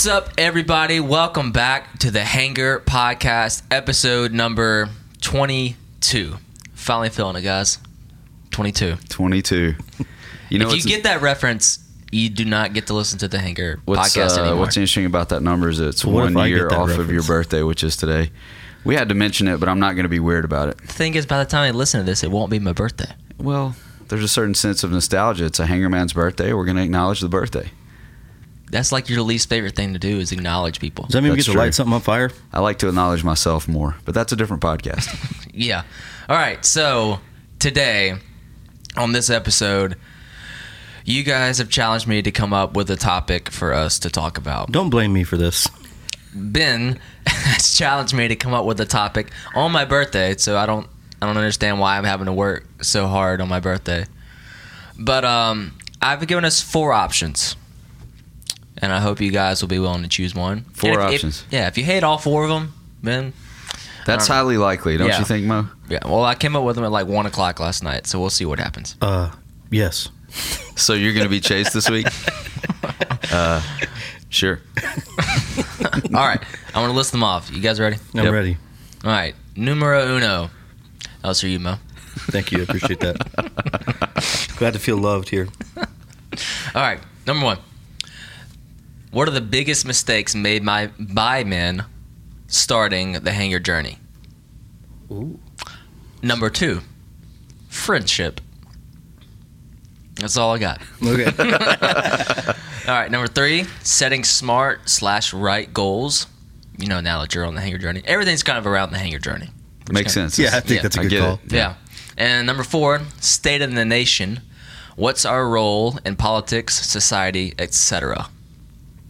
What's up, everybody? Welcome back to the Hangar Podcast, episode number 22. Finally feeling it, guys. 22. 22. You know if you get that reference, you do not get to listen to the Hangar what's, Podcast uh, anymore. what's interesting about that number is it's What if one I get year that off of your birthday, which is today. We had to mention it, but I'm not going to be weird about it. the thing is, by the time I listen to this, it won't be my birthday. Well, there's a certain sense of nostalgia. It's a hangarman's birthday. We're going to acknowledge the birthday. That's like your least favorite thing to do is acknowledge people. Does that mean we That's get to true. light something on fire? I like to acknowledge myself more, but that's a different podcast. Yeah. All right. So today, on this episode, you guys have challenged me to come up with a topic for us to talk about. Don't blame me for this. Ben has challenged me to come up with a topic on my birthday, so I don't I don't understand why I'm having to work so hard on my birthday. But um, I've given us four options, and I hope you guys will be willing to choose one. Four And if- if- options. yeah, if you hate all four of them, then That's highly likely, don't Yeah. you think, Mo? yeah. Well, I came up with them at like one o'clock last night, so we'll see what happens. Uh, yes. So you're going to be chased this week? Uh, sure. all right, I want to list them off. You guys ready? I'm Yep. ready. All right, numero uno. That was for you, Mo. Thank you. I appreciate that. Glad to feel loved here. All right, number one. What are the biggest mistakes made by, by men starting the hangar journey? Ooh. Number two, friendship. That's all I got. Okay. All right, number three, setting smart slash right goals. You know, now that you're on the hangar journey, everything's kind of around the hangar journey. Makes sense. yeah, I think Yeah, that's a I good get call. it. Yeah. And number four, state of the nation. What's our role in politics, society, etc.?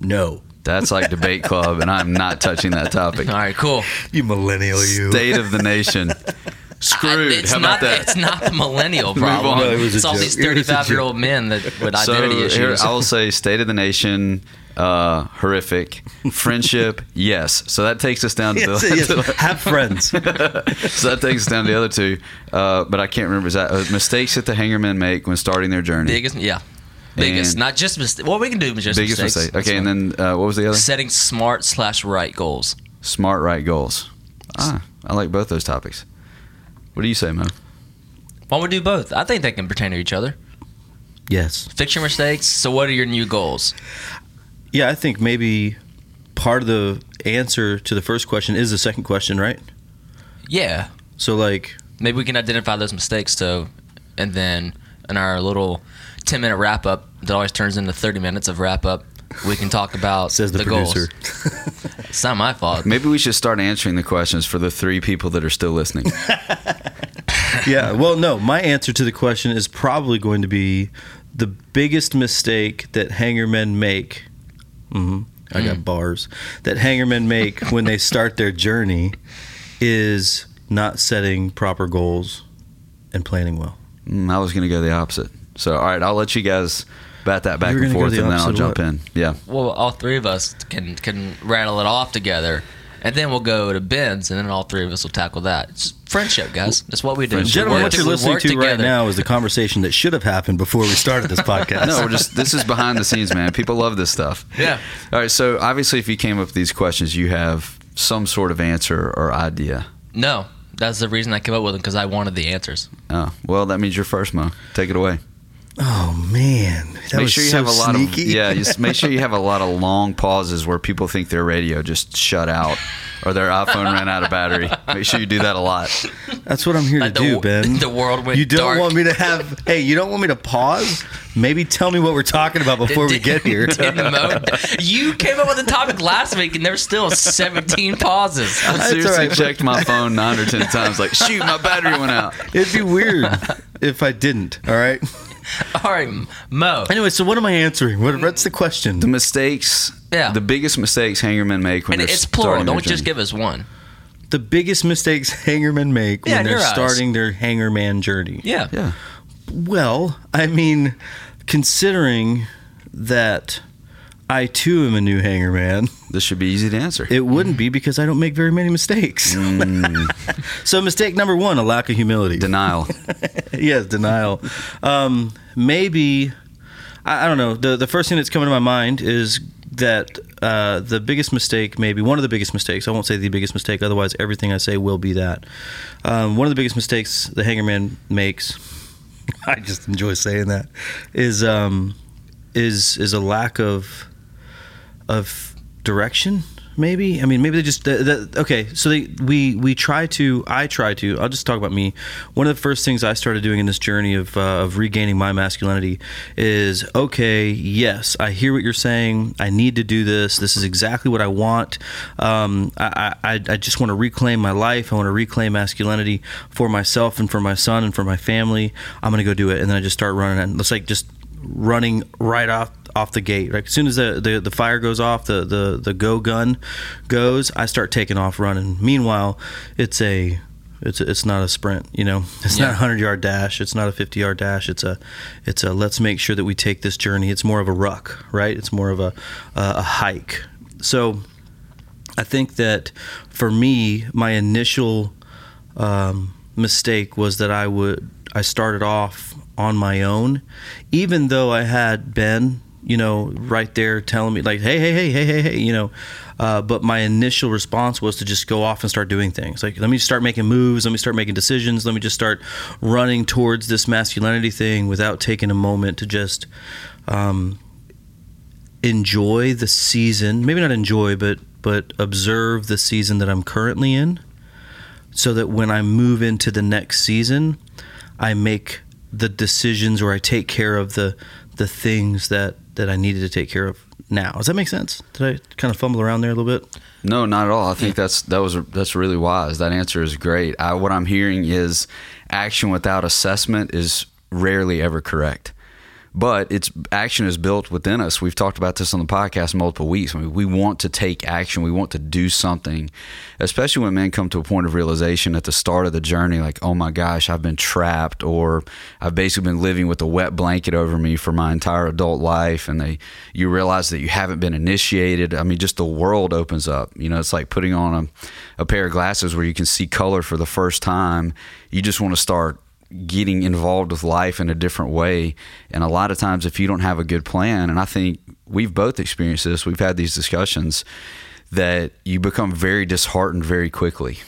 No. That's like debate club, and I'm not touching that topic. All right, cool. You millennial, you. State of the nation. Screwed. I- it's How not, about that? It's not the millennial problem. No, it it's all joke. these It was a 35 year old men that with identity so here, issues. I will say state of the nation, uh, horrific. Friendship, yes. So that takes us down to Yes, the. yes. Have friends. so that takes us down to the other two, uh, but I can't remember is that uh, mistakes that the hangarmen make when starting their journey. biggest, yeah, biggest, And- not just mistakes. Well, we can do just Biggest mistakes. mistake. That's Okay, and fine. then uh, what was the other? setting smart slash right goals. Smart right goals. Ah, I like both those topics. What do you say, Mo? Why don't we do both? I think they can pertain to each other. Yes. Fix your mistakes. So, what are your new goals? Yeah, I think maybe part of the answer to the first question is the second question, right? Yeah, So, like, maybe we can identify those mistakes. So, and then in our little 10 minute wrap up that always turns into 30 minutes of wrap up, we can talk about says the, goals. producer. It's not my fault. Maybe we should start answering the questions for the three people that are still listening. yeah. Well, no, my answer to the question is probably going to be the biggest mistake that hangarmen make. hmm I got bars that hangarmen make when they start their journey is not setting proper goals and planning well. Mm, I was going to go the opposite. So, all right, I'll let you guys bat that back You were and forth, the and then I'll jump what? in. Yeah. Well, all three of us can can rattle it off together, and then we'll go to Ben's, and then all three of us will tackle that. It's friendship, guys. That's what we do. Friendship. Gentlemen, work what you're listening work to right now is the conversation that should have happened before we started this podcast. No, we're just this is behind the scenes, man. People love this stuff. Yeah. All right, so obviously, if you came up with these questions, you have some sort of answer or idea. No, that's the reason I came up with them because I wanted the answers. Oh, well, that means you're first, Mo. Take it away. Oh man, that make was sure you so have a lot sneaky. of yeah. Just make sure you have a lot of long pauses where people think their radio just shut out or their iPhone ran out of battery. Make sure you do that a lot. That's what I'm here Like to the, do, Ben. the world went you don't dark. want me to have. Hey, you don't want me to pause? Maybe tell me what we're talking about before we get here. didn't Mo- you came up with a topic last week, and there's still 17 pauses. I That's seriously all right. checked my phone nine or ten times. Like, shoot, my battery went out. It'd be weird if I didn't. All right. All right, Mo. Anyway, so what am I answering? What, what's the question? The mistakes, Yeah. the biggest mistakes hangarmen make when And they're it's plural. starting their Don't just journey. give us one. The biggest mistakes hangarmen make Yeah, when they're your eyes. starting their hangarman journey. Yeah. Yeah. Well, I mean, considering that I too am a new hangar man. This should be easy to answer. it wouldn't be because I don't make very many mistakes. so, mistake number one: a lack of humility. Denial. yes, denial. Um, maybe I, I don't know. The the first thing that's coming to my mind is that uh, the biggest mistake, maybe one of the biggest mistakes, I won't say the biggest mistake, otherwise everything I say will be that. Um, one of the biggest mistakes the hangar man makes, I just enjoy saying that, is um, is is a lack of of direction maybe? I mean maybe they just the, the, okay so they we we try to i try to i'll just talk about me. One of the first things i started doing in this journey of uh, of regaining my masculinity is okay yes i hear what you're saying. I need to do this. This is exactly what i want. Um, I, I i just want to reclaim my life. I want to reclaim masculinity for myself and for my son and for my family. I'm gonna go do it. And then i just start running. And it's like just running right off off the gate. Right? As soon as the, the, the fire goes off, the, the, the go gun goes, I start taking off running. Meanwhile, it's a it's a, it's not a sprint, you know. It's Yeah. not a hundred yard dash. It's not a fifty yard dash. It's a it's a let's make sure that we take this journey. It's more of a ruck, right? It's more of a a, a hike. So I think that for me, my initial um, mistake was that I would I started off on my own, even though I had Ben, you know, right there telling me like, hey, hey, hey, hey, hey, hey, you know. Uh, but my initial response was to just go off and start doing things. Like, let me start making moves. Let me start making decisions. Let me just start running towards this masculinity thing without taking a moment to just um, enjoy the season. Maybe not enjoy, but but observe the season that I'm currently in, so that when I move into the next season, I make the decisions or I take care of the the things that that I needed to take care of now. Does that make sense? Did I kind of fumble around there a little bit? No, not at all. I think that's that was that's really wise. That answer is great. I, what I'm hearing is action without assessment is rarely ever correct. But it's action is built within us. We've talked about this on the podcast multiple weeks. I mean, we want to take action. We want to do something, especially when men come to a point of realization at the start of the journey, like, oh my gosh, I've been trapped, or I've basically been living with a wet blanket over me for my entire adult life, and they you realize that you haven't been initiated. I mean, just the world opens up. You know, it's like putting on a, a pair of glasses where you can see color for the first time. You just want to start getting involved with life in a different way. And a lot of times, if you don't have a good plan, and I think we've both experienced this, we've had these discussions, that you become very disheartened very quickly.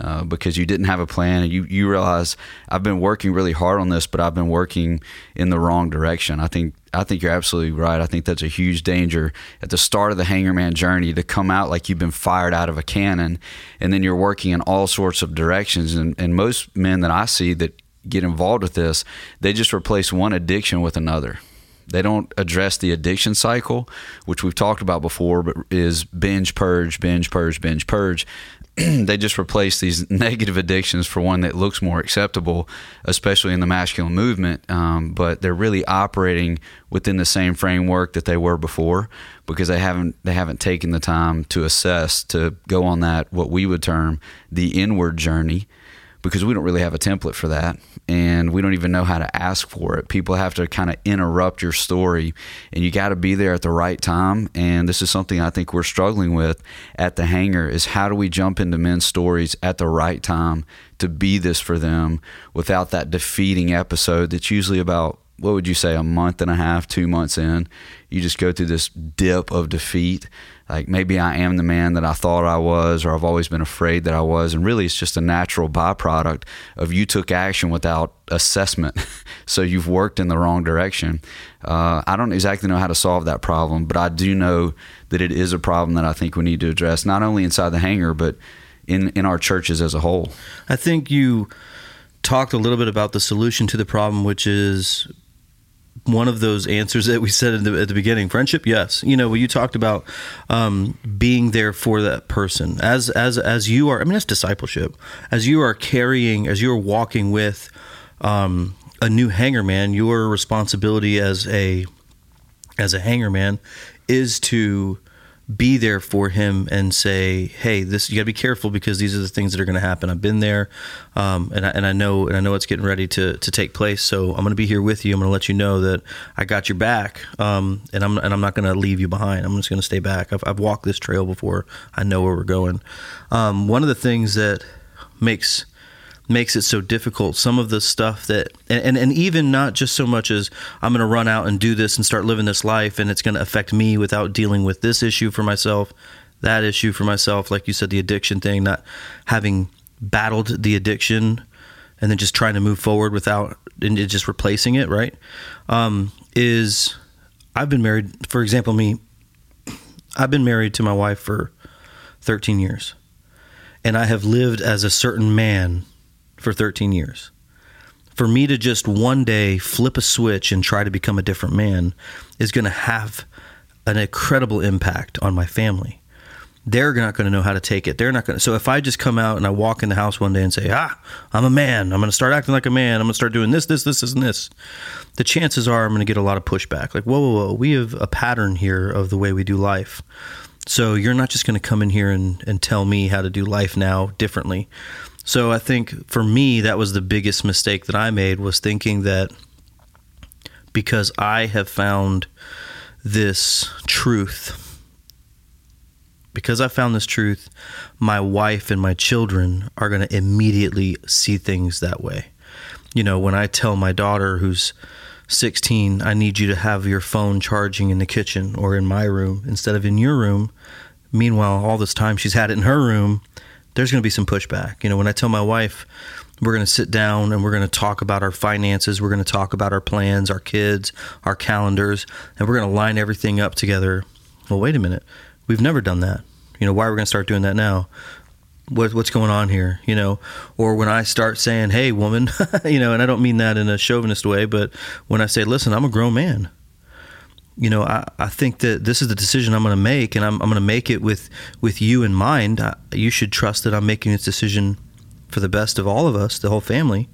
Uh, because you didn't have a plan and you, you realize I've been working really hard on this, but I've been working in the wrong direction. I think I think you're absolutely right. I think that's a huge danger at the start of the hangarman journey to come out like you've been fired out of a cannon, and then you're working in all sorts of directions. And, and most men that I see that get involved with this, they just replace one addiction with another. They don't address the addiction cycle, which we've talked about before, but is binge, purge, binge, purge, binge, purge. they just replace these negative addictions for one that looks more acceptable, especially in the masculine movement. Um, but they're really operating within the same framework that they were before because they haven't they haven't taken the time to assess to go on that what we would term the inward journey because we don't really have a template for that and we don't even know how to ask for it. People have to kind of interrupt your story and you got to be there at the right time and this is something I think we're struggling with at the hangar is how do we jump into men's stories at the right time to be this for them without that defeating episode that's usually about what would you say a month and a half, 2 months in, you just go through this dip of defeat like maybe I am the man that I thought I was, or I've always been afraid that I was. And really, it's just a natural byproduct of you took action without assessment. so you've worked in the wrong direction. Uh, I don't exactly know how to solve that problem, but I do know that it is a problem that I think we need to address, not only inside the hangar, but in, in our churches as a whole. I think you talked a little bit about the solution to the problem, which is one of those answers that we said at the, at the beginning. Friendship, yes. You know, you talked about um, being there for that person as as as you are. I mean, that's discipleship. As you are carrying, as you are walking with um, a new hangar man, your responsibility as a as a hangar man is to be there for him and say, "Hey, this you got to be careful because these are the things that are going to happen. I've been there, um, and I, and I know and I know it's getting ready to to take place. So I'm going to be here with you. I'm going to let you know that I got your back, um, and I'm and I'm not going to leave you behind. I'm just going to stay back. I've, I've walked this trail before. I know where we're going. Um, one of the things that makes makes it so difficult. Some of the stuff that, and, and, and even not just so much as I'm going to run out and do this and start living this life and it's going to affect me without dealing with this issue for myself, that issue for myself, like you said, the addiction thing, not having battled the addiction and then just trying to move forward without and just replacing it, right? Um, is I've been married, for example, me, I've been married to my wife for 13 years and I have lived as a certain man for 13 years. For me to just one day flip a switch and try to become a different man is going to have an incredible impact on my family. They're not going to know how to take it. They're not going to. So if I just come out and I walk in the house one day and say, "Ah, I'm a man. I'm going to start acting like a man. I'm going to start doing this, this, this, this, and this," the chances are I'm going to get a lot of pushback. Like, whoa, whoa, whoa, we have a pattern here of the way we do life. So you're not just going to come in here and, and tell me how to do life now differently. So I think for me, that was the biggest mistake that I made was thinking that because I have found this truth, because I found this truth, my wife and my children are going to immediately see things that way. You know, when I tell my daughter who's 16, I need you to have your phone charging in the kitchen or in my room instead of in your room. Meanwhile, all this time she's had it in her room, there's going to be some pushback. You know, when I tell my wife, we're going to sit down and we're going to talk about our finances, we're going to talk about our plans, our kids, our calendars, and we're going to line everything up together. Well, wait a minute. We've never done that. You know, why are we going to start doing that now? what, what's going on here, you know, or when I start saying, "Hey, woman," you know, and I don't mean that in a chauvinist way, but when I say, "Listen, I'm a grown man," you know, I, I think that this is the decision I'm going to make, and I'm, I'm going to make it with with you in mind. I, you should trust that I'm making this decision for the best of all of us, the whole family.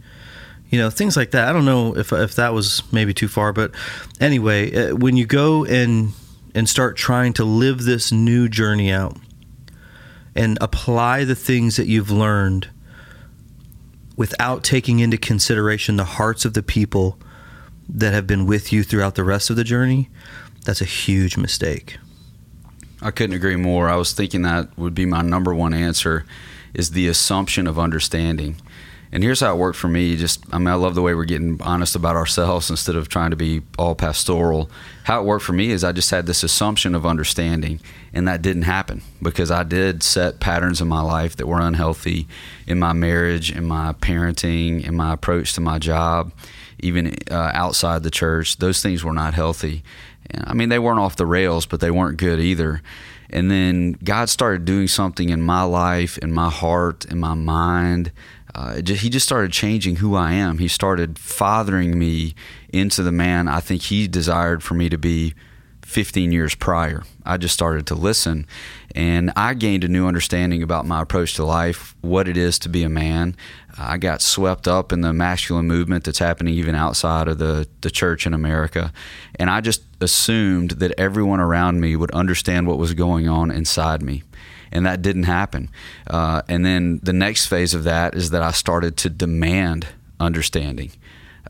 You know, things like that. I don't know if if that was maybe too far, but anyway, uh, when you go and and start trying to live this new journey out and apply the things that you've learned without taking into consideration the hearts of the people that have been with you throughout the rest of the journey, that's a huge mistake. I couldn't agree more. I was thinking that would be my number one answer is the assumption of understanding. And here's how it worked for me. Just, I mean, I love the way we're getting honest about ourselves instead of trying to be all pastoral. How it worked for me is I just had this assumption of understanding, and that didn't happen because I did set patterns in my life that were unhealthy in my marriage, in my parenting, in my approach to my job, even uh, outside the church. Those things were not healthy. I mean, they weren't off the rails, but they weren't good either. And then God started doing something in my life, in my heart, in my mind uh, just, he just started changing who I am. He started fathering me into the man I think he desired for me to be 15 years prior. I just started to listen and I gained a new understanding about my approach to life, what it is to be a man. I got swept up in the masculine movement that's happening even outside of the, the church in America. And I just assumed that everyone around me would understand what was going on inside me and that didn't happen. Uh, and then the next phase of that is that I started to demand understanding.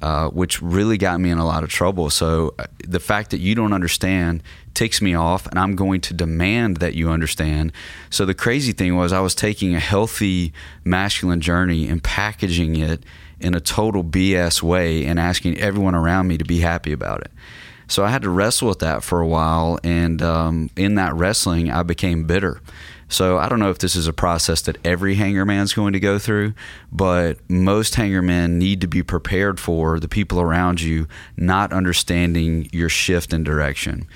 Uh, which really got me in a lot of trouble. So uh, the fact that you don't understand ticks me off, and I'm going to demand that you understand. So the crazy thing was, I was taking a healthy masculine journey and packaging it in a total BS way and asking everyone around me to be happy about it. So I had to wrestle with that for a while, and um, in that wrestling, I became bitter. So I don't know if this is a process that every hangar is going to go through, but most hangar men need to be prepared for the people around you not understanding your shift in direction.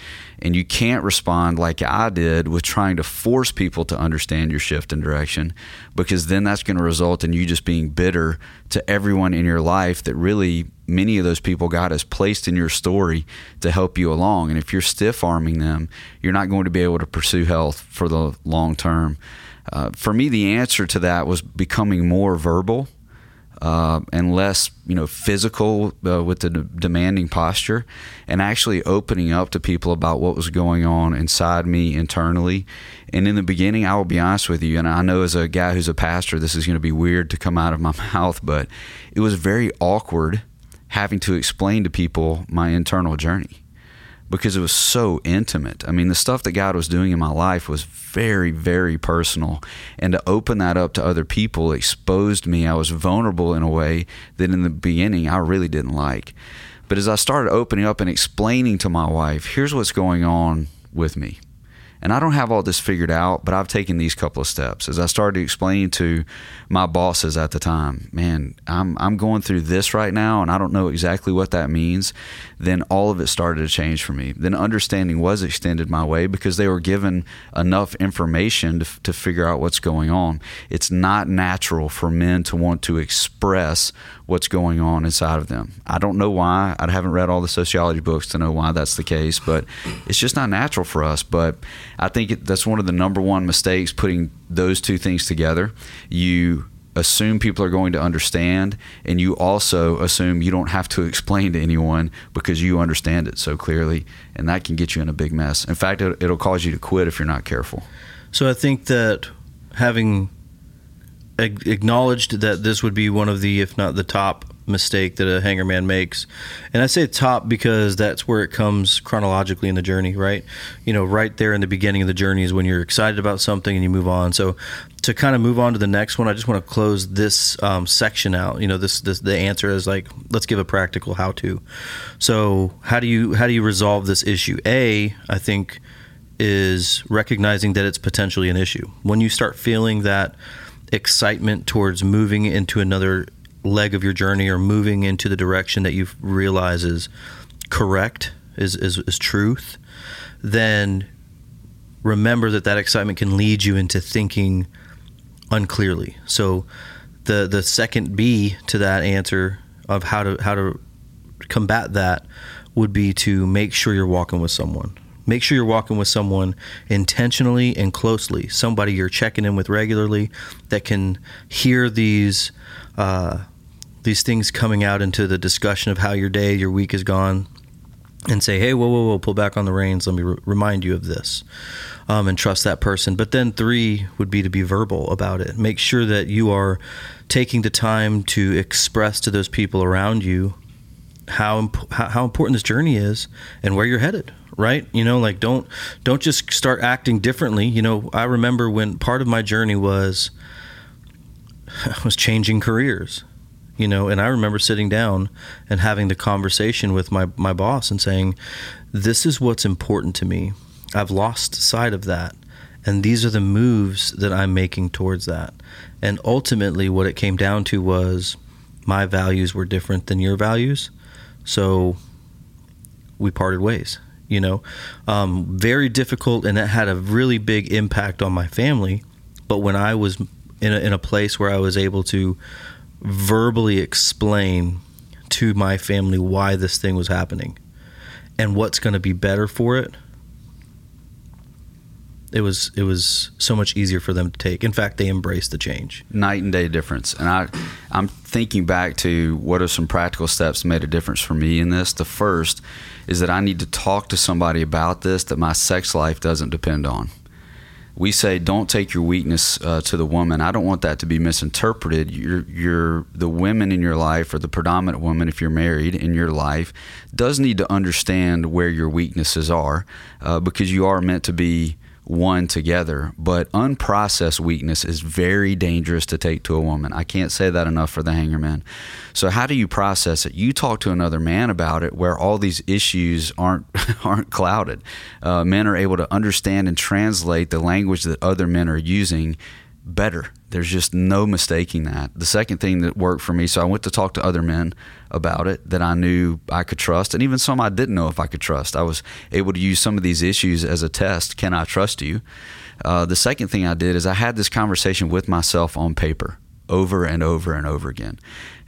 And you can't respond like I did with trying to force people to understand your shift in direction because then that's going to result in you just being bitter to everyone in your life that really many of those people God has placed in your story to help you along. And if you're stiff arming them, you're not going to be able to pursue health for the long term. Uh, for me, the answer to that was becoming more verbal uh, and less, you know, physical uh, with the demanding posture, and actually opening up to people about what was going on inside me internally. And in the beginning, I will be honest with you, and I know as a guy who's a pastor, this is going to be weird to come out of my mouth, but it was very awkward having to explain to people my internal journey because it was so intimate. I mean, the stuff that God was doing in my life was very, very personal. And to open that up to other people exposed me. I was vulnerable in a way that in the beginning I really didn't like. But as I started opening up and explaining to my wife, here's what's going on with me and I don't have all this figured out, but I've taken these couple of steps. As I started explaining to my bosses at the time, man, I'm, I'm going through this right now and I don't know exactly what that means. Then all of it started to change for me. Then understanding was extended my way because they were given enough information to, to figure out what's going on. It's not natural for men to want to express what's going on inside of them. I don't know why. I haven't read all the sociology books to know why that's the case, but it's just not natural for us. But I think that's one of the number one mistakes putting those two things together. You assume people are going to understand, and you also assume you don't have to explain to anyone because you understand it so clearly, and that can get you in a big mess. In fact, it, it'll cause you to quit if you're not careful. So I think that having acknowledged that this would be one of the, if not the top mistake that a hangar man makes. And I say top because that's where it comes chronologically in the journey, right? You know, right there in the beginning of the journey is when you're excited about something and you move on. So to kind of move on to the next one, I just want to close this um, section out. You know, this, this the answer is like let's give a practical how to. So how do you how do you resolve this issue? A, I think is recognizing that it's potentially an issue. When you start feeling that excitement towards moving into another leg of your journey or moving into the direction that you realize is correct, is, is, is truth, then remember that that excitement can lead you into thinking unclearly. So the the second B to that answer of how to how to combat that would be to make sure you're walking with someone. Make sure you're walking with someone intentionally and closely, somebody you're checking in with regularly that can hear these uh, these things coming out into the discussion of how your day, your week has gone, and say, "Hey, whoa, whoa, whoa, pull back on the reins. Let me re- remind you of this." Um, and trust that person. But then three would be to be verbal about it. Make sure that you are taking the time to express to those people around you how imp- how important this journey is and where you're headed right you know like don't don't just start acting differently you know i remember when part of my journey was was changing careers you know and i remember sitting down and having the conversation with my my boss and saying this is what's important to me. I've lost sight of that. And these are the moves that i'm making towards that. And ultimately what it came down to was my values were different than your values. So we parted ways you know? Um, very difficult and that had a really big impact on my family. But when i was in a, in a place where i was able to verbally explain to my family why this thing was happening and what's going to be better for it it was it was so much easier for them to take. In fact, they embraced the change. Night and day difference. And I I'm thinking back to what are some practical steps made a difference for me in this. The first is that I need to talk to somebody about this that my sex life doesn't depend on we say don't take your weakness uh, to the woman. I don't want that to be misinterpreted. You're, you're the women in your life, or the predominant woman, if you're married in your life, does need to understand where your weaknesses are, uh, because you are meant to be one together. But unprocessed weakness is very dangerous to take to a woman. I can't say that enough for the hangar man. So how do you process it? You talk to another man about it, where all these issues aren't aren't clouded. Uh, men are able to understand and translate the language that other men are using better. There's just no mistaking that. The second thing that worked for me, so I went to talk to other men about it that I knew I could trust, and even some I didn't know if I could trust. I was able to use some of these issues as a test. Can I trust you? Uh, the second thing I did is I had this conversation with myself on paper over and over and over again.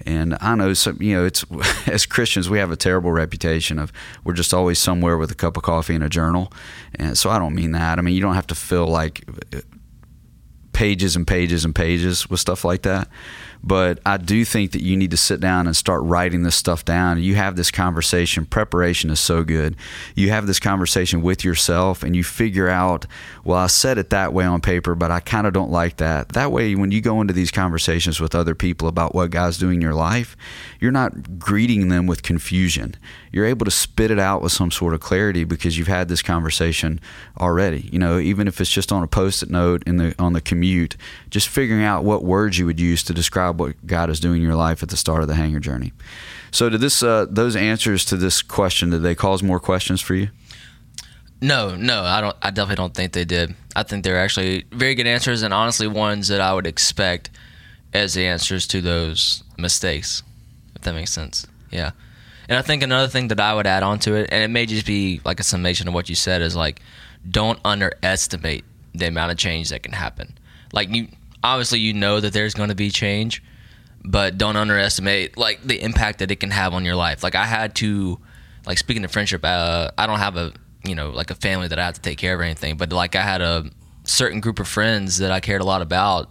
And I know some, you know, it's as Christians we have a terrible reputation of we're just always somewhere with a cup of coffee and a journal. And so I don't mean that. I mean you don't have to feel like pages and pages and pages with stuff like that. But I do think that you need to sit down and start writing this stuff down. You have this conversation. Preparation is so good. You have this conversation with yourself and you figure out, well, I said it that way on paper, but I kind of don't like that. That way, when you go into these conversations with other people about what God's doing in your life, you're not greeting them with confusion. You're able to spit it out with some sort of clarity because you've had this conversation already. You know, even if it's just on a post-it note in the on the commute, just figuring out what words you would use to describe what God is doing in your life at the start of the hangar journey. So, did this uh, those answers to this question did they cause more questions for you? No, no, I don't. I definitely don't think they did. I think they're actually very good answers, and honestly, ones that I would expect as the answers to those mistakes. If that makes sense, yeah. And I think another thing that I would add on to it, and it may just be like a summation of what you said, is like, don't underestimate the amount of change that can happen. Like you, obviously, you know that there's going to be change, but don't underestimate like the impact that it can have on your life. Like I had to, like speaking of friendship, uh, I don't have a you know like a family that I have to take care of or anything, but like I had a certain group of friends that I cared a lot about,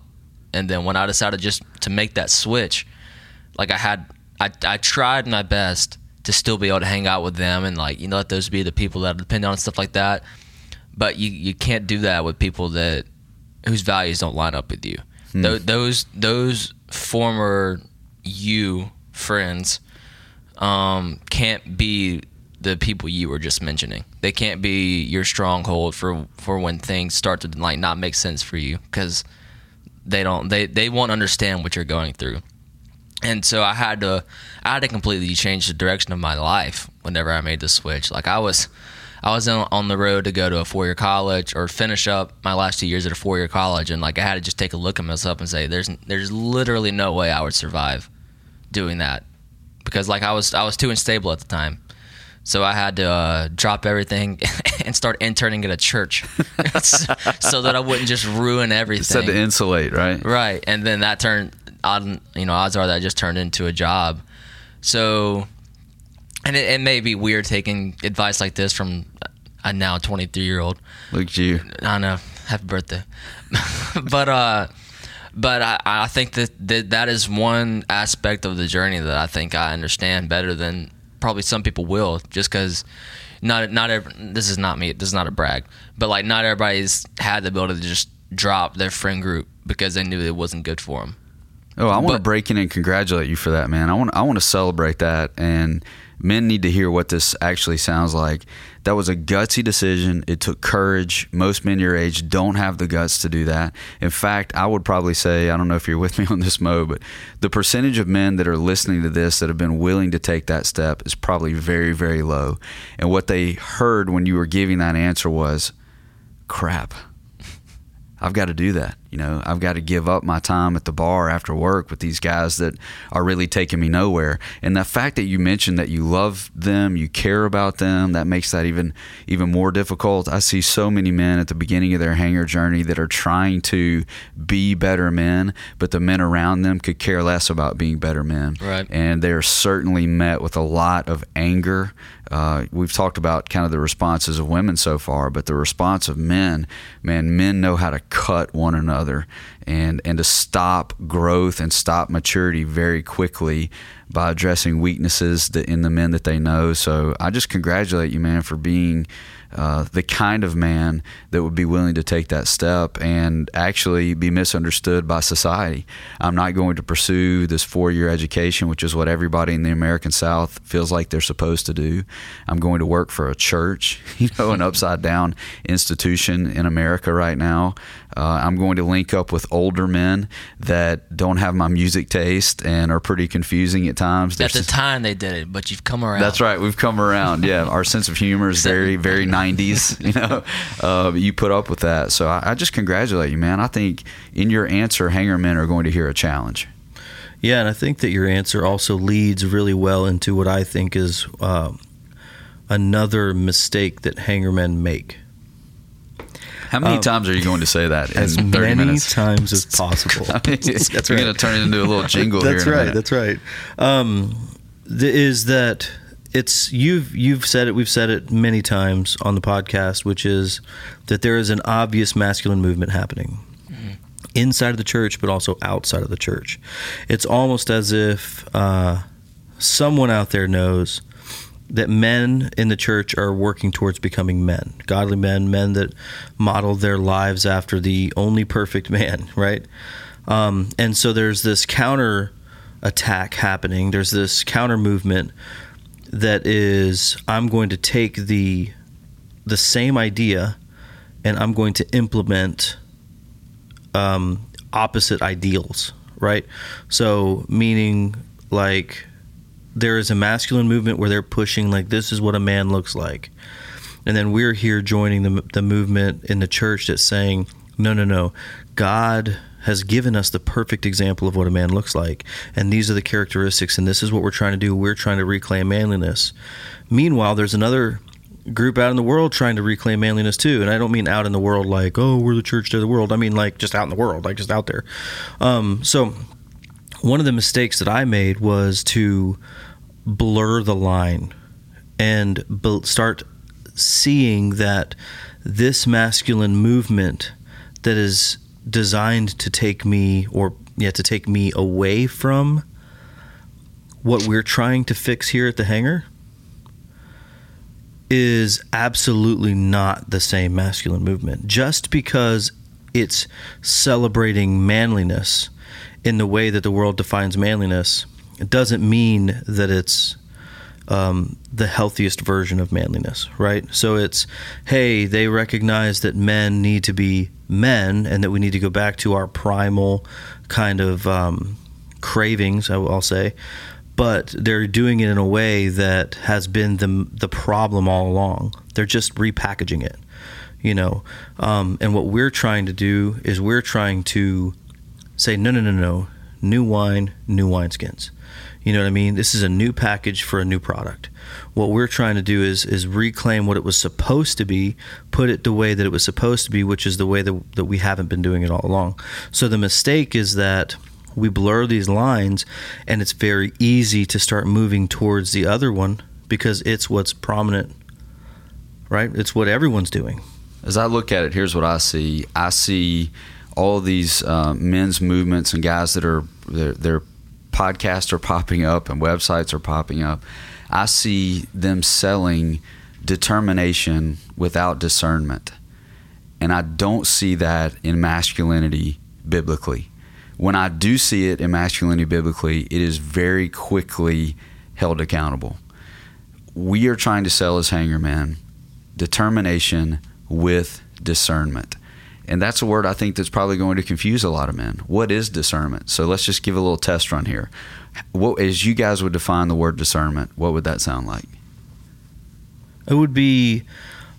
and then when I decided just to make that switch, like I had, I I tried my best to still be able to hang out with them and like you know let those be the people that I depend on and stuff like that. But you you can't do that with people that whose values don't line up with you. Hmm. Tho- those those former you friends um, can't be the people you were just mentioning. They can't be your stronghold for for when things start to like not make sense for you because they don't they they won't understand what you're going through. And so I had to I had to completely change the direction of my life whenever I made the switch. Like I was I was on, on the road to go to a four year college or finish up my last two years at a four year college, and like I had to just take a look at myself and say, "There's there's literally no way I would survive doing that," because like I was I was too unstable at the time, so I had to uh, drop everything and start interning at a church, so that I wouldn't just ruin everything. Said to insulate, right? Right, and then that turned, on, you know, odds are that just turned into a job. So, and it, it may be weird taking advice like this from a now 23 year old. Look at you. I know. Happy birthday. but uh, but I, I think that, that that is one aspect of the journey that I think I understand better than probably some people will, just because not not every, this is not me. This is not a brag, but like not everybody's had the ability to just drop their friend group because they knew it wasn't good for them. Oh, I want to break in and congratulate you for that, man. I want I want to celebrate that, and men need to hear what this actually sounds like. That was a gutsy decision. It took courage. Most men your age don't have the guts to do that. In fact, I would probably say I don't know if you're with me on this, Mo, but the percentage of men that are listening to this that have been willing to take that step is probably very very low. And what they heard when you were giving that answer was, "Crap." I've got to do that. You know, I've got to give up my time at the bar after work with these guys that are really taking me nowhere. And the fact that you mentioned that you love them, you care about them, that makes that even even more difficult. I see so many men at the beginning of their hangar journey that are trying to be better men, but the men around them could care less about being better men. Right. And they're certainly met with a lot of anger. Uh, we've talked about kind of the responses of women so far, but the response of men, man, men know how to cut one another and and to stop growth and stop maturity very quickly by addressing weaknesses in the men that they know. So I just congratulate you, man, for being uh, the kind of man that would be willing to take that step and actually be misunderstood by society. I'm not going to pursue this four year education, which is what everybody in the American South feels like they're supposed to do. I'm going to work for a church, you know, an upside down institution in America right now. Uh, I'm going to link up with older men that don't have my music taste and are pretty confusing at times. At the time they did it, but you've come around. that's right. We've come around. Yeah, our sense of humor is very, very '90s. You know, uh, you put up with that. So I, I just congratulate you, man. I think in your answer, hangar men are going to hear a challenge. Yeah, and I think that your answer also leads really well into what I think is um, another mistake that hangarmen make. How many Um, times are you going to say that in As 30 many minutes? times as possible. I mean, That's We're right. going to turn it into a little jingle That's here. in right. That's right. Um, th- is that it's you've you've said it. We've said it many times on the podcast, which is that there is an obvious masculine movement happening, inside of the church, but also outside of the church. It's almost as if uh, someone out there knows that men in the church are working towards becoming men, godly men, men that model their lives after the only perfect man, right? Um, and so there's this counter attack happening. There's this counter movement that is I'm going to take the the same idea and I'm going to implement um, opposite ideals, right? So, meaning like there is a masculine movement where they're pushing like this is what a man looks like, and then we're here joining the the movement in the church that's saying no, no, no, God has given us the perfect example of what a man looks like, and these are the characteristics, and this is what we're trying to do. We're trying to reclaim manliness. Meanwhile, there's another group out in the world trying to reclaim manliness too. And I don't mean out in the world like, oh, we're the church to the world. I mean like just out in the world, like just out there. Um, so one of the mistakes that I made was to blur the line and start seeing that this masculine movement that is designed to take me or yeah to take me away from what we're trying to fix here at the hangar is absolutely not the same masculine movement. Just because it's celebrating manliness in the way that the world defines manliness, it doesn't mean that it's um, the healthiest version of manliness, right? So it's, hey, they recognize that men need to be men and that we need to go back to our primal kind of um, cravings, I'll say, but they're doing it in a way that has been the the problem all along. They're just repackaging it, you know. Um, and what we're trying to do is we're trying to say, no, no, no, no, new wine, new wineskins. You know what I mean? This is a new package for a new product. What we're trying to do is is reclaim what it was supposed to be, put it the way that it was supposed to be, which is the way that, that we haven't been doing it all along. So the mistake is that we blur these lines and it's very easy to start moving towards the other one because it's what's prominent right it's what everyone's doing as i look at it here's what i see i see all these uh, men's movements and guys that are their, their podcasts are popping up and websites are popping up i see them selling determination without discernment and i don't see that in masculinity biblically when I do see it in masculinity biblically, it is very quickly held accountable. We are trying to sell as hangarman determination with discernment. And that's a word I think that's probably going to confuse a lot of men. What is discernment? So let's just give a little test run here. What, as you guys would define the word discernment, what would that sound like? It would be,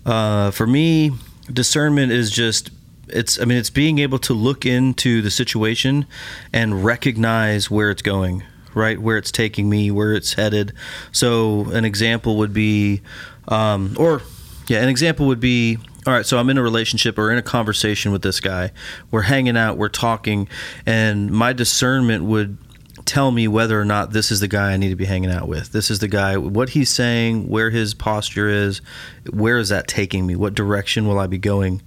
uh, for me, discernment is just it's I mean it's being able to look into the situation and recognize where it's going, right? Where it's taking me, where it's headed. So an example would be, um, or yeah, an example would be. All right, so I'm in a relationship or in a conversation with this guy. We're hanging out, we're talking, and my discernment would tell me whether or not this is the guy I need to be hanging out with. This is the guy, what he's saying, where his posture is, where is that taking me? What direction will I be going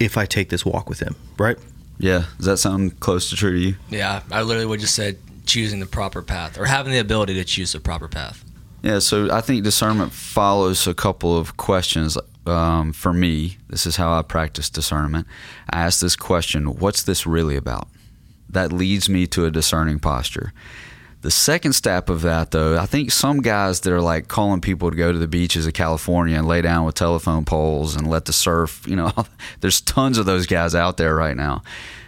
if I take this walk with him, right? Yeah. Does that sound close to true to you? Yeah. I literally would just say choosing the proper path or having the ability to choose the proper path. Yeah. So I think discernment follows a couple of questions. Um, for me, this is how I practice discernment. I ask this question What's this really about? That leads me to a discerning posture. The second step of that, though, I think some guys that are like calling people to go to the beaches of California and lay down with telephone poles and let the surf, you know, there's tons of those guys out there right now.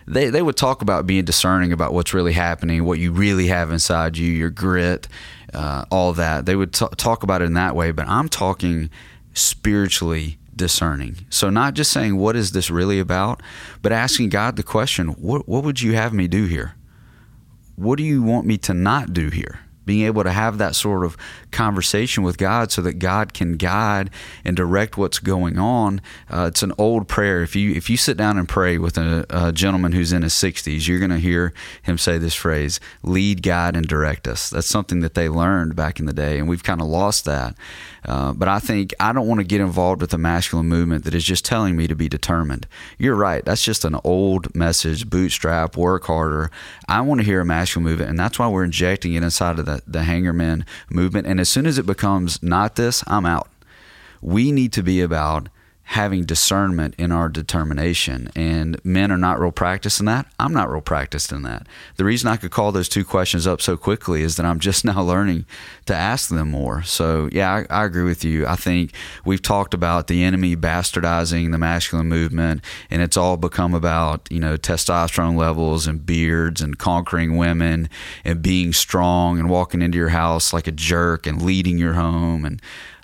They, they would talk about being discerning about what's really happening, what you really have inside you, your grit, uh, all that. They would t- talk about it in that way, but I'm talking spiritually discerning. So, not just saying, what is this really about, but asking God the question, what, what would you have me do here? what do you want me to not do here? Being able to have that sort of conversation with God so that God can guide and direct what's going on. Uh, it's an old prayer. If you if you sit down and pray with a, a gentleman who's in his 60s, you're going to hear him say this phrase: "Lead, guide, and direct us." That's something that they learned back in the day, and we've kind of lost that. Uh, but I think I don't want to get involved with a masculine movement that is just telling me to be determined. You're right. That's just an old message. Bootstrap, work harder. I want to hear a masculine movement, and that's why we're injecting it inside of the the hangar Hangarman movement. And as soon as it becomes not this, I'm out. We need to be about having discernment in our determination. And men are not real practiced in that. I'm not real practiced in that. The reason I could call those two questions up so quickly is that I'm just now learning to ask them more. So, yeah, I, I agree with you. I think we've talked about the enemy bastardizing the masculine movement, and it's all become about, you know, testosterone levels and beards and conquering women and being strong and walking into your house like a jerk and leading your home. And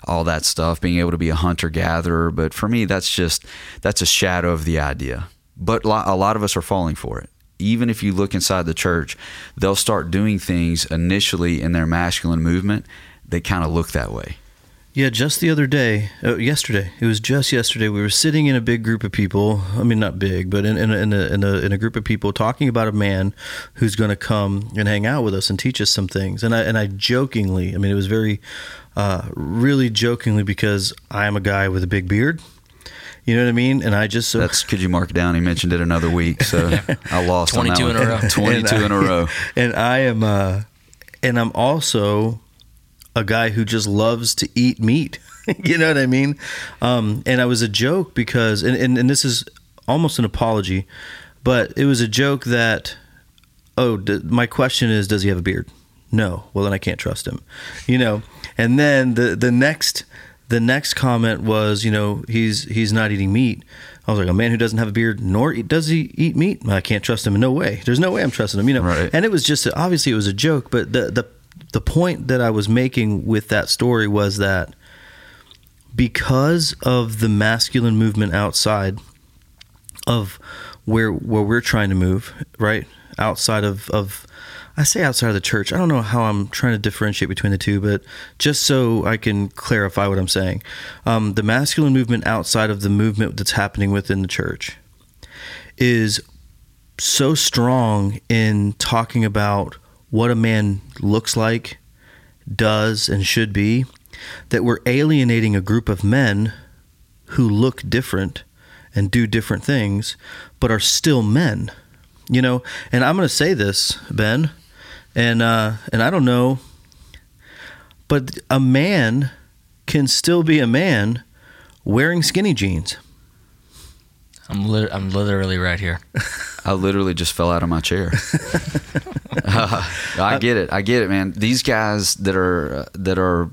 all that stuff, being able to be a hunter gatherer. But for me, that's just that's a shadow of the idea. But a lot of us are falling for it. Even if you look inside the church, they'll start doing things initially in their masculine movement. They kind of look that way. Yeah, just the other day, uh, yesterday, it was just yesterday. We were sitting in a big group of people. I mean, not big, but in, in, a, in, a, in, a, in a group of people talking about a man who's going to come and hang out with us and teach us some things. And I, and I jokingly, I mean, it was very, uh, really jokingly because I am a guy with a big beard. You know what I mean? And I just so that's could you mark it down? He mentioned it another week, so I lost twenty two in a row. Twenty two in a row. And I am, uh, and I'm also a guy who just loves to eat meat. you know what I mean? Um, and I was a joke because, and, and, and this is almost an apology, but it was a joke that, oh, d- my question is, does he have a beard? No. Well, then I can't trust him. You know. And then the the next the next comment was, you know, he's he's not eating meat. I was like, a man who doesn't have a beard, nor does he eat meat. I can't trust him in no way. There's no way I'm trusting him. You know. Right. And it was just obviously it was a joke, but the the the point that I was making with that story was that because of the masculine movement outside of where where we're trying to move, right? Outside of, of I say outside of the church. I don't know how I'm trying to differentiate between the two, but just so I can clarify what I'm saying. Um, the masculine movement outside of the movement that's happening within the church is so strong in talking about what a man looks like, does, and should be, that we're alienating a group of men who look different and do different things, but are still men. You know, and I'm going to say this, Ben, and uh, and I don't know, but a man can still be a man wearing skinny jeans. I'm li- I'm literally right here. I literally just fell out of my chair. uh, I get it. I get it, man. These guys that are uh, that are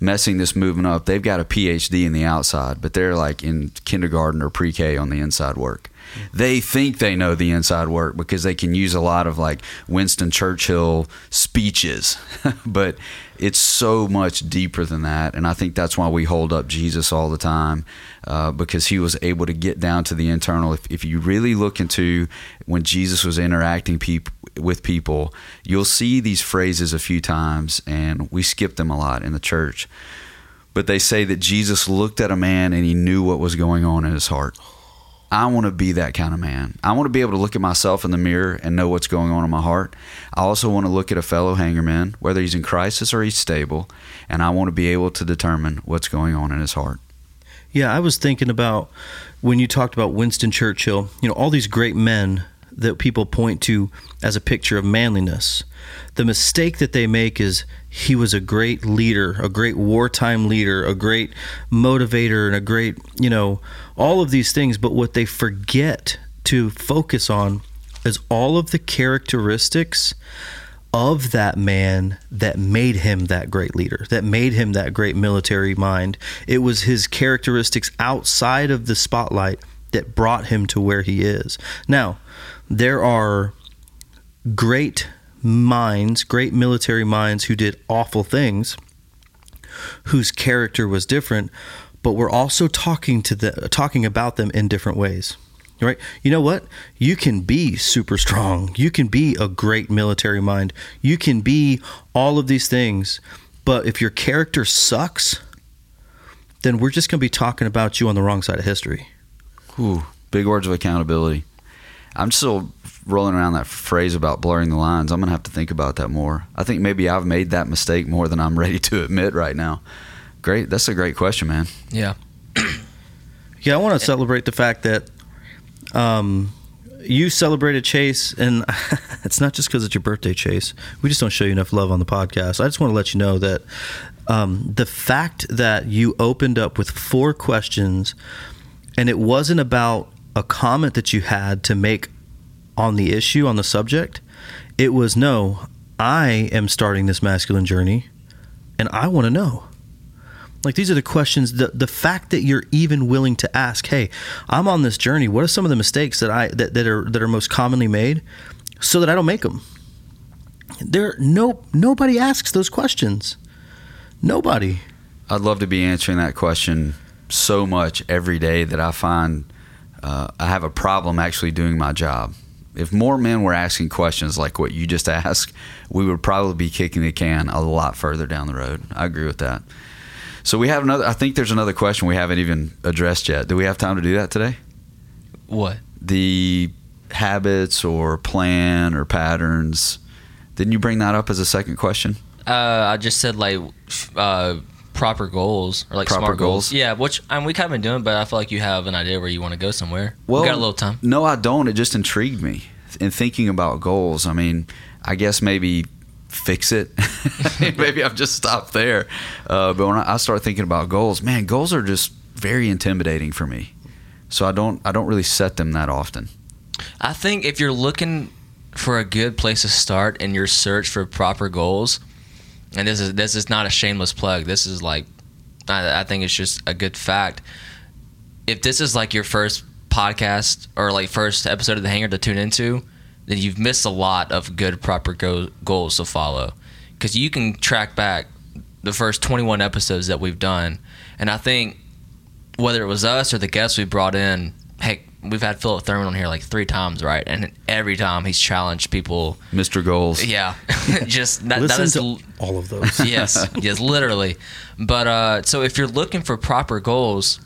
messing this movement up, they've got a PhD in the outside, but they're like in kindergarten or pre-K on the inside work. They think they know the inside work because they can use a lot of like Winston Churchill speeches, but it's so much deeper than that. And I think that's why we hold up Jesus all the time uh, because he was able to get down to the internal. If, if you really look into when Jesus was interacting peop- with people, you'll see these phrases a few times, and we skip them a lot in the church. But they say that Jesus looked at a man and he knew what was going on in his heart. I want to be that kind of man. I want to be able to look at myself in the mirror and know what's going on in my heart. I also want to look at a fellow hangarman, whether he's in crisis or he's stable, and I want to be able to determine what's going on in his heart. Yeah, I was thinking about when you talked about Winston Churchill, you know, all these great men that people point to as a picture of manliness. The mistake that they make is he was a great leader, a great wartime leader, a great motivator, and a great, you know, all of these things. But what they forget to focus on is all of the characteristics of that man that made him that great leader, that made him that great military mind. It was his characteristics outside of the spotlight that brought him to where he is. Now, there are great minds, great military minds who did awful things, whose character was different, but we're also talking to the talking about them in different ways. Right? You know what? You can be super strong. You can be a great military mind. You can be all of these things. But if your character sucks, then we're just going to be talking about you on the wrong side of history. Ooh, big words of accountability. I'm still rolling around that phrase about blurring the lines. I'm gonna have to think about that more. I think maybe I've made that mistake more than I'm ready to admit right now. Great, that's a great question, man. Yeah. Yeah, I want to celebrate the fact that um, you celebrated Chase, and it's not just because it's your birthday, Chase. We just don't show you enough love on the podcast. I just want to let you know that um, the fact that you opened up with four questions, and it wasn't about a comment that you had to make on the issue, on the subject. It was no, I am starting this masculine journey, and I want to know. Like these are the questions. The the fact that you're even willing to ask, "Hey, I'm on this journey. What are some of the mistakes that I that, that are that are most commonly made, so that I don't make them?" There, no nobody asks those questions. Nobody. I'd love to be answering that question so much every day that I find uh, I have a problem actually doing my job. If more men were asking questions like what you just asked, we would probably be kicking the can a lot further down the road. I agree with that. So we have another. I think there's another question we haven't even addressed yet. Do we have time to do that today? What? The habits or plan or patterns. Didn't you bring that up as a second question? Uh, I just said like uh, proper goals or like Proper smart goals. goals? Yeah, which I mean, we kind of been doing, but I feel like you have an idea where you want to go somewhere. we got a little time. No, I don't. It just intrigued me in thinking about goals. I mean, I guess maybe fix it. maybe I've just stopped there. Uh, but when I I start thinking about goals, man, goals are just very intimidating for me. So I don't I don't really set them that often. I think if you're looking for a good place to start in your search for proper goals, and this is this is not a shameless plug. This is like, I, I think it's just a good fact. If this is like your first podcast or like first episode of the Hangar to tune into, then you've missed a lot of good proper go- goals to follow, because you can track back the first 21 episodes that we've done, and I think whether it was us or the guests we brought in, heck, we've had Philip Thurman on here like three times, right? And every time he's challenged people. Mr. Goals. Yeah, just that, that Listen is to all of those. yes, yes, literally. But uh, so if you're looking for proper goals,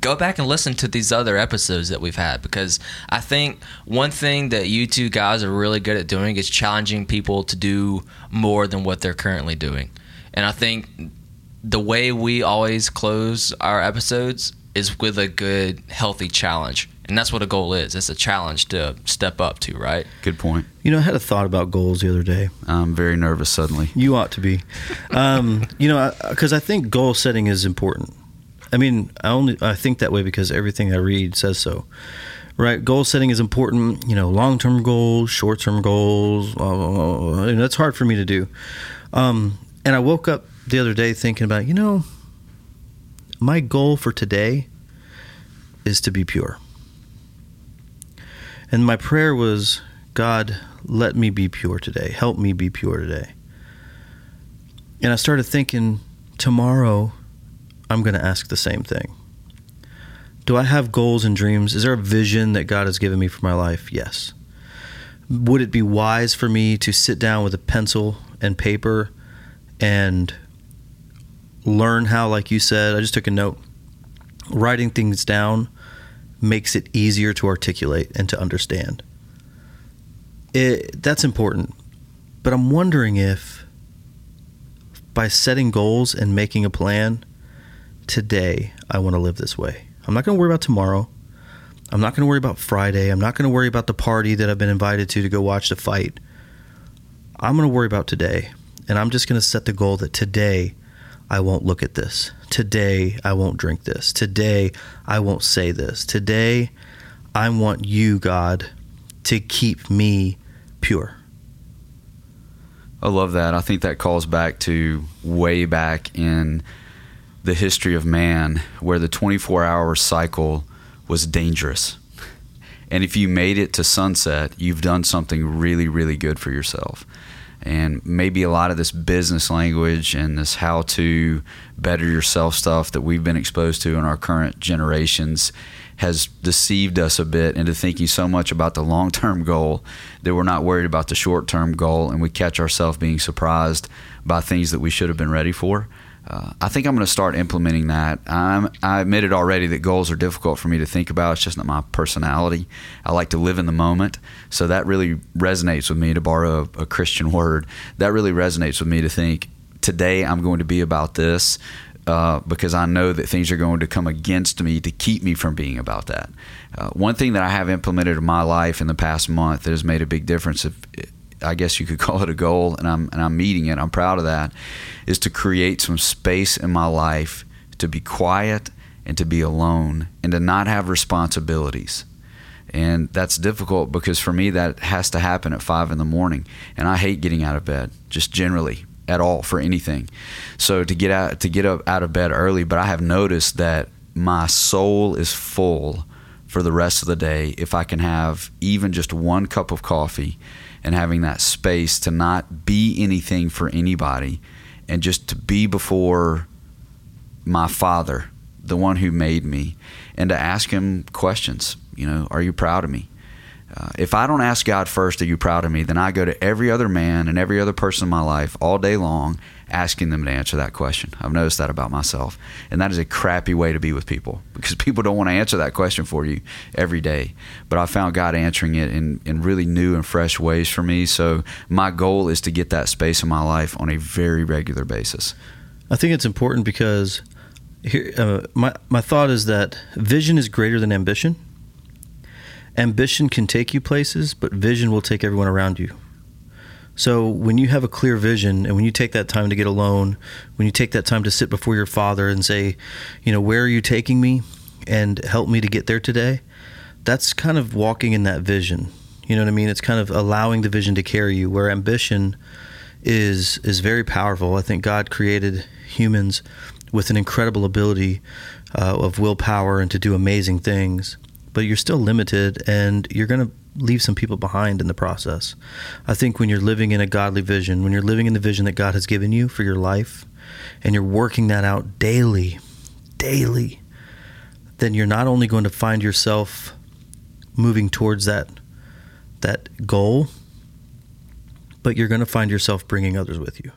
go back and listen to these other episodes that we've had because I think one thing that you two guys are really good at doing is challenging people to do more than what they're currently doing. And I think the way we always close our episodes is with a good, healthy challenge. And that's what a goal is. It's a challenge to step up to, right? Good point. You know, I had a thought about goals the other day. I'm very nervous suddenly. You ought to be. Um, you know, because I think goal setting is important. I mean, I only I think that way because everything I read says so. Right, goal setting is important. You know, long term goals, short term goals. blah, blah, blah, blah. And that's hard for me to do. Um, and I woke up the other day thinking about, you know, my goal for today is to be pure. And my prayer was, God, let me be pure today. Help me be pure today. And I started thinking, tomorrow I'm going to ask the same thing. Do I have goals and dreams? Is there a vision that God has given me for my life? Yes. Would it be wise for me to sit down with a pencil and paper and learn how, like you said, I just took a note, writing things down makes it easier to articulate and to understand. It, that's important. But I'm wondering if by setting goals and making a plan, today I want to live this way. I'm not going to worry about tomorrow. I'm not going to worry about Friday. I'm not going to worry about the party that I've been invited to to go watch the fight. I'm going to worry about today. And I'm just going to set the goal that today I won't look at this. Today I won't drink this. Today I won't say this. Today I want you, God, to keep me pure. I love that. I think that calls back to way back in the history of man where the 24 hour cycle was dangerous. And if you made it to sunset, you've done something really, really good for yourself. And maybe a lot of this business language and this how to better yourself stuff that we've been exposed to in our current generations has deceived us a bit into thinking so much about the long term goal that we're not worried about the short term goal and we catch ourselves being surprised by things that we should have been ready for. Uh, I think I'm going to start implementing that. I'm, I admitted already that goals are difficult for me to think about. It's just not my personality. I like to live in the moment. So that really resonates with me, to borrow a, a Christian word. That really resonates with me to think today I'm going to be about this. Uh, because I know that things are going to come against me to keep me from being about that. Uh, one thing that I have implemented in my life in the past month that has made a big difference, if, I guess you could call it a goal, and I'm and I'm meeting it. I'm proud of that. Is to create some space in my life to be quiet and to be alone and to not have responsibilities. And that's difficult because for me that has to happen at five in the morning, and I hate getting out of bed just generally at all for anything. So to get out to get up out of bed early, but I have noticed that my soul is full for the rest of the day if I can have even just one cup of coffee and having that space to not be anything for anybody and just to be before my father, the one who made me, and to ask him questions. You know, are you proud of me? Uh, if I don't ask God first, are you proud of me? Then I go to every other man and every other person in my life all day long asking them to answer that question. I've noticed that about myself. And that is a crappy way to be with people because people don't want to answer that question for you every day. But I found God answering it in, in really new and fresh ways for me. So my goal is to get that space in my life on a very regular basis. I think it's important because here, uh, my, my thought is that vision is greater than ambition. Ambition can take you places, but vision will take everyone around you. So when you have a clear vision and when you take that time to get alone, when you take that time to sit before your father and say, you know, where are you taking me and help me to get there today? That's kind of walking in that vision. You know what I mean? It's kind of allowing the vision to carry you where ambition is is very powerful. I think God created humans with an incredible ability uh, of willpower and to do amazing things, but you're still limited and you're going to leave some people behind in the process. I think when you're living in a godly vision, when you're living in the vision that God has given you for your life, and you're working that out daily, daily, then you're not only going to find yourself moving towards that that goal, but you're going to find yourself bringing others with you.